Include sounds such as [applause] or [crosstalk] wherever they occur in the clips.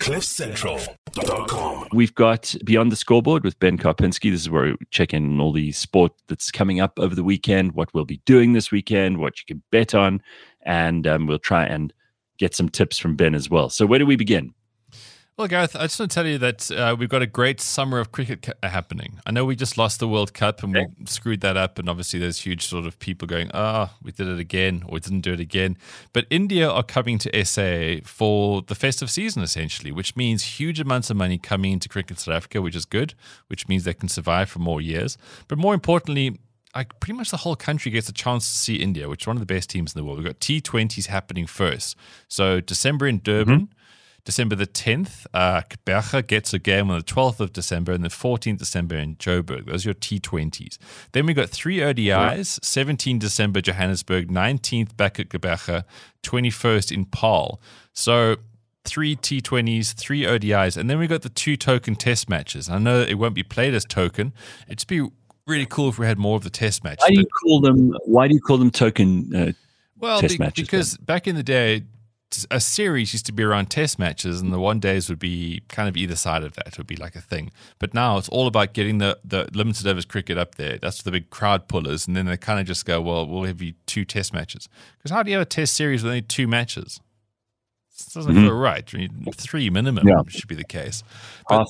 CliffCentral.com. We've got Beyond the Scoreboard with Ben Karpinski. This is where we check in on all the sport that's coming up over the weekend, what we'll be doing this weekend, what you can bet on, and um, we'll try and get some tips from Ben as well. So, where do we begin? Well, Gareth, I just want to tell you that uh, we've got a great summer of cricket ca- happening. I know we just lost the World Cup and we screwed that up, and obviously there's huge sort of people going, "Ah, oh, we did it again," or "We didn't do it again." But India are coming to SA for the festive season, essentially, which means huge amounts of money coming into cricket South Africa, which is good, which means they can survive for more years. But more importantly, like pretty much the whole country gets a chance to see India, which is one of the best teams in the world. We've got T20s happening first. So December in Durban. Mm-hmm. December the 10th, uh, gets a game on the 12th of December and the 14th December in Joburg. Those are your T20s. Then we got three ODIs, yeah. 17 December Johannesburg, 19th back at Gqeberha, 21st in Paarl. So three T20s, three ODIs, and then we got the two token test matches. I know it won't be played as token. It'd be really cool if we had more of the test matches. Why do you call them? Why do you call them token? Uh, well, be, because then? back in the day, a series used to be around test matches, and the one days would be kind of either side of that. It would be like a thing. But now it's all about getting the, the limited overs cricket up there. That's the big crowd pullers. And then they kind of just go, well, we'll have you two test matches. Because how do you have a test series with only two matches? It doesn't mm-hmm. feel right. Three minimum yeah. should be the case. But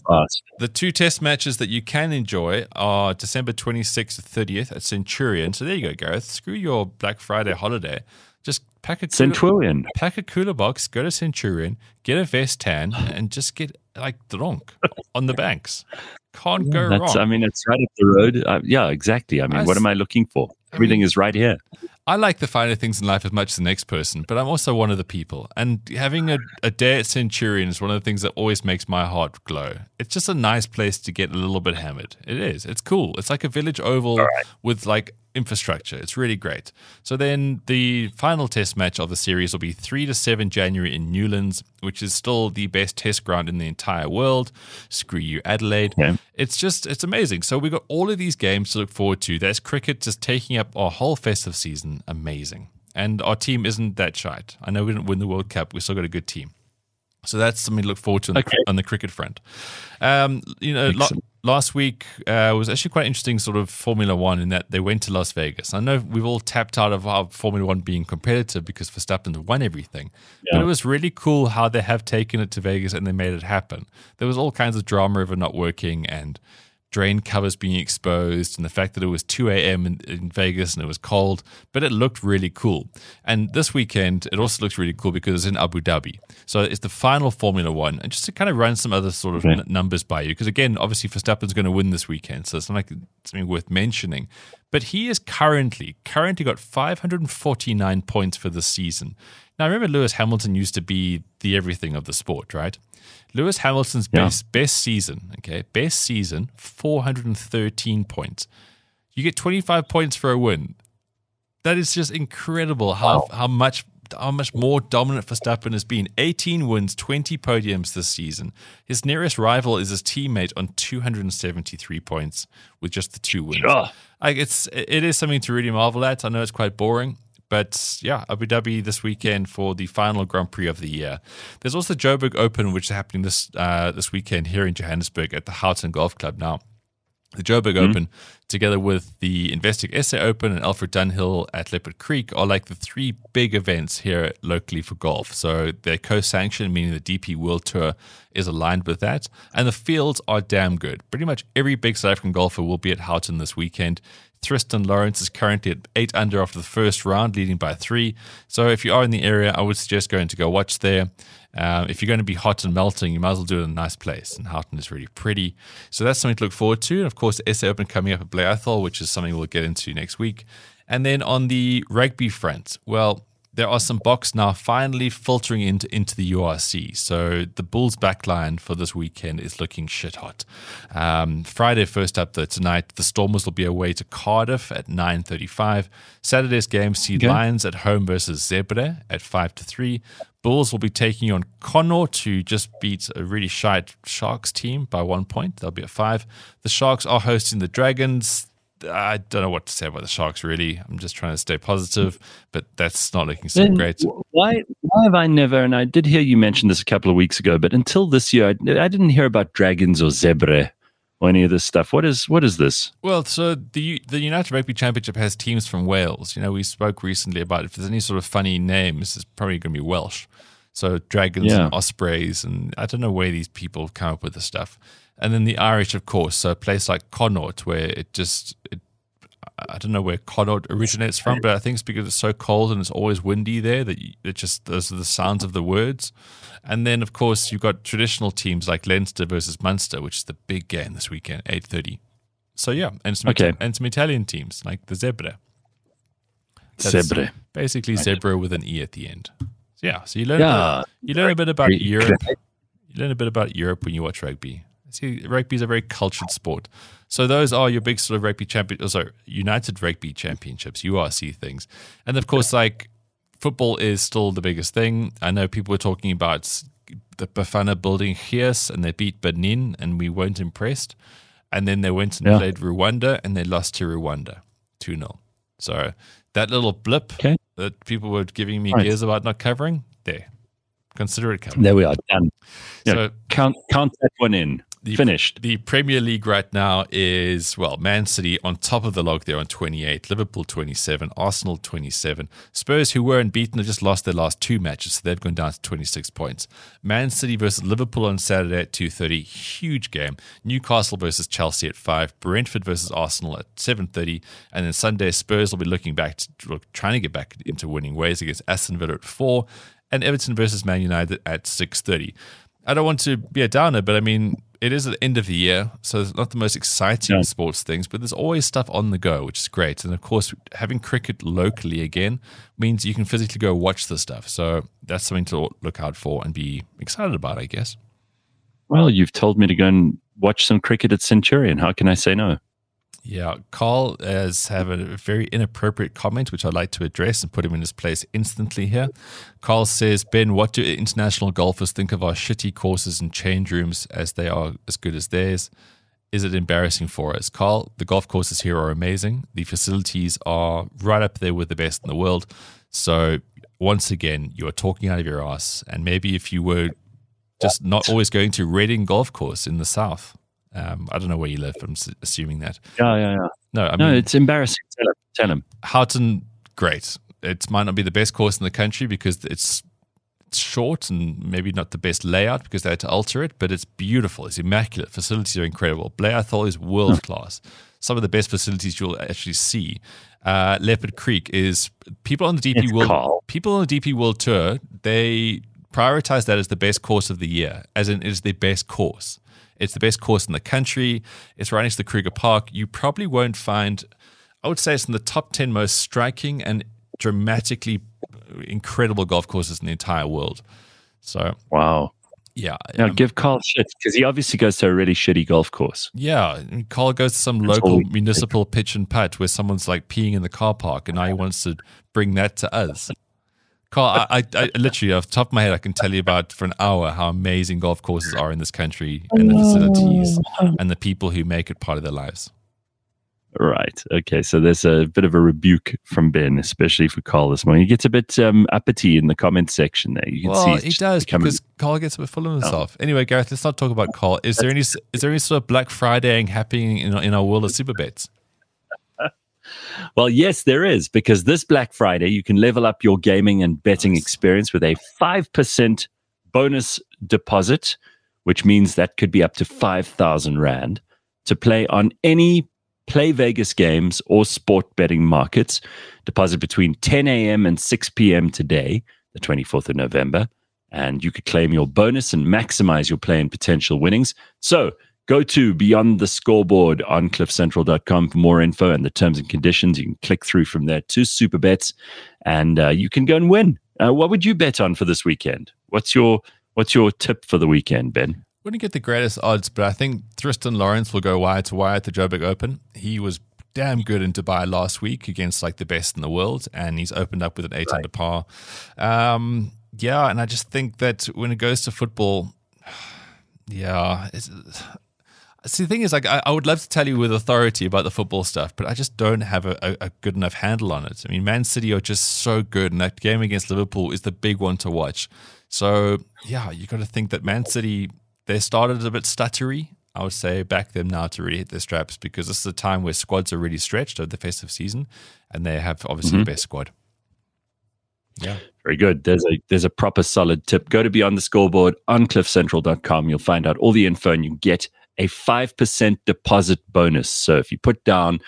the two test matches that you can enjoy are December 26th to 30th at Centurion. So there you go, Gareth. Screw your Black Friday holiday. Just pack a cooler, Centurion. Pack a cooler box, go to Centurion, get a vest tan, and just get like drunk on the banks. Can't go That's, wrong. I mean, it's right up the road. Uh, yeah, exactly. I mean, I what am I looking for? Everything I mean, is right here. I like the finer things in life as much as the next person, but I'm also one of the people. And having a, a day at Centurion is one of the things that always makes my heart glow. It's just a nice place to get a little bit hammered. It is. It's cool. It's like a village oval right. with like infrastructure. It's really great. So then the final test match of the series will be 3 to 7 January in Newlands, which is still the best test ground in the entire world. Screw you, Adelaide. Yeah. It's just, it's amazing. So we've got all of these games to look forward to. There's cricket just taking up our whole festive season. Amazing. And our team isn't that shite. I know we didn't win the World Cup. We still got a good team. So that's something to look forward to on, okay. the, on the, cricket front. Um, you know, lo- last week uh, was actually quite interesting, sort of Formula One in that they went to Las Vegas. I know we've all tapped out of our Formula One being competitive because Verstappen won everything, yeah. but it was really cool how they have taken it to Vegas and they made it happen. There was all kinds of drama of it not working and drain covers being exposed and the fact that it was 2 a.m. In, in, Vegas and it was cold, but it looked really cool. And this weekend, it also looks really cool because it's in Abu Dhabi. So it's the final Formula One. And just to kind of run some other sort of n- numbers by you, because again, obviously Verstappen's going to win this weekend, so it's not like something worth mentioning. But he is currently, currently got 549 points for the season. Now, I remember Lewis Hamilton used to be the everything of the sport, right? Lewis Hamilton's yeah. best best season, okay, best season, 413 points. You get 25 points for a win. That is just incredible how wow. how much how much more dominant Verstappen has been. 18 wins, 20 podiums this season. His nearest rival is his teammate on 273 points with just the two wins. Sure. Like it's it is something to really marvel at. I know it's quite boring. But yeah, Abu Dhabi this weekend for the final Grand Prix of the year. There's also Joburg Open, which is happening this uh, this weekend here in Johannesburg at the Houghton Golf Club. Now, the Joburg mm-hmm. Open, together with the Investec SA Open and Alfred Dunhill at Leopard Creek, are like the three big events here locally for golf. So they're co-sanctioned, meaning the DP World Tour is aligned with that, and the fields are damn good. Pretty much every big South African golfer will be at Houghton this weekend. Thriston Lawrence is currently at eight under after the first round, leading by three. So if you are in the area, I would suggest going to go watch there. Um, if you're going to be hot and melting, you might as well do it in a nice place. And Houghton is really pretty. So that's something to look forward to. And of course, the SA Open coming up at Blair Athol, which is something we'll get into next week. And then on the rugby front, well, there are some Boks now finally filtering into, into the URC. So the Bulls backline for this weekend is looking shit hot. Um, Friday first up though tonight, the Stormers will be away to Cardiff at 9.35. Saturday's game see okay. Lions at home versus Zebre at 5 to 3. Bulls will be taking on Connacht to just beat a really shite Sharks team by one point. They'll be at five. The Sharks are hosting the Dragons I don't know what to say about the Sharks. Really, I'm just trying to stay positive, but that's not looking so Then great. Why, why have I never, and I did hear you mention this a couple of weeks ago, but until this year, I, I didn't hear about dragons or zebra or any of this stuff. What is what is this? Well, so the the United Rugby Championship has teams from Wales. You know, we spoke recently about if there's any sort of funny names, it's probably going to be Welsh. So dragons Yeah. and ospreys, and I don't know where these people come up with this stuff. And then the Irish, of course. So a place like Connaught, where it just it, I don't know where Connaught originates from, but I think it's because it's so cold and it's always windy there that you, it just those are the sounds of the words. And then, of course, you've got traditional teams like Leinster versus Munster, which is the big game this weekend, eight thirty. So yeah, and some Okay. and some Italian teams like the Zebra. That's Zebre. basically zebra with an e at the end. Yeah, so you learn Yeah. you learn a bit about Europe. [laughs] You learn a bit about Europe when you watch rugby. See, rugby is a very cultured sport. So those are your big sort of rugby champion, oh, sorry, United Rugby Championships, URC things, and of course, like football is still the biggest thing. I know people were talking about the Bafana building Gears and they beat Benin, and we weren't impressed. And then they went and Yeah. played Rwanda, and they lost to Rwanda, two 0 So that little blip Okay. that people were giving me Right. gears about not covering, there, consider it covered. There we are. Done. Yeah, So count count that one in. The- Finished. the Premier League right now is, well, Man City on top of the log there on 28, Liverpool 27, Arsenal 27. Spurs, who were unbeaten, have just lost their last two matches, so they've gone down to 26 points. Man City versus Liverpool on Saturday at 2.30, huge game. Newcastle versus Chelsea at 5, Brentford versus Arsenal at 7.30, and then Sunday, Spurs will be looking back, to, look, trying to get back into winning ways against Aston Villa at 4, and Everton versus Man United at 6.30. I don't want to be a downer, but I mean, it is at the end of the year, so it's not the most exciting sports things, but there's always stuff on the go, which is great. And of course, having cricket locally again means you can physically go watch the stuff. So that's something to look out for and be excited about, I guess. Well, you've told me to go and watch some cricket at Centurion. How can I say no? Yeah, Carl has have a very inappropriate comment, which I'd like to address and put him in his place instantly here. Carl says, Ben, what do international golfers think of our shitty courses and change rooms as they are as good as theirs? Is it embarrassing for us? Carl, the golf courses here are amazing. The facilities are right up there with the best in the world. So, once again, you are talking out of your ass. And maybe if you were just not always going to Reading Golf Course in the south, um, I don't know where you live. but I'm assuming that. Yeah, yeah, yeah. No, I no, it's embarrassing. Tell him. Tell him. Houghton, great. It might not be the best course in the country because it's it's short and maybe not the best layout because they had to alter it, but it's beautiful. It's immaculate. Facilities are incredible. Blair Athol is world class. [laughs] Some of the best facilities you'll actually see. Uh, Leopard Creek is people on the DP It's World people on the DP World Tour. They prioritize that as the best course of the year, as in it is the best course. It's the best course in the country. It's right next to the Kruger Park. You probably won't find, I would say it's in the top 10 most striking and dramatically incredible golf courses in the entire world. So, Wow. yeah. Now um, give Carl shit because he obviously goes to a really shitty golf course. yeah. Mean, Carl goes to some That's local municipal pitch and putt where someone's like peeing in the car park and now he wants to bring that to us. Carl, I, I, I literally, off the top of my head, I can tell you about for an hour how amazing golf courses are in this country and the facilities and the people who make it part of their lives. Right. Okay. So there's a bit of a rebuke from Ben, especially for Carl this morning. He gets a bit um, uppity in the comment section there. You can Well, see he does becoming- because Carl gets a bit full of himself. Anyway, Gareth, let's not talk about Carl. Is there any is there any sort of Black Friday happening in, in our world of Supabets? Well, yes, there is, because this Black Friday, you can level up your gaming and betting experience with a 5% bonus deposit, which means that could be up to 5,000 Rand to play on any Play Vegas games or sport betting markets. Deposit between 10 a.m. and 6 p.m. today, the 24th of November, and you could claim your bonus and maximize your play and potential winnings. So, Go to Beyond the Scoreboard on cliffcentral.com for more info and the terms and conditions. You can click through from there to Supabets and uh, you can go and win. Uh, what would you bet on for this weekend? What's your What's your tip for the weekend, Ben? Wouldn't get the greatest odds, but I think Thriston Lawrence will go wire to wire at the Joburg Open. He was damn good in Dubai last week against like the best in the world, and he's opened up with an eight under par. Um, yeah, and I just think that when it goes to football, [sighs] yeah, it's, See, the thing is, like, I, I, would love to tell you with authority about the football stuff, but I just don't have a, a, a, good enough handle on it. I mean, Man City are just so good, and that game against Liverpool is the big one to watch. So, yeah, you got to think that Man City, they started a bit stuttery. I would say back them now to really hit their straps because this is a time where squads are really stretched over the festive season, and they have obviously mm-hmm. the best squad. Yeah. Very good. There's a there's a proper solid tip. Go to Beyond the Scoreboard on cliffcentral.com. You'll find out all the info and you get a 5% deposit bonus. So if you put down,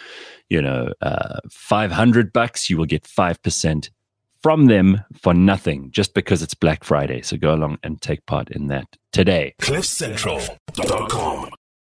you know, uh, 500 bucks, you will get 5% from them for nothing just because it's Black Friday. So go along and take part in that today. CliffCentral.com.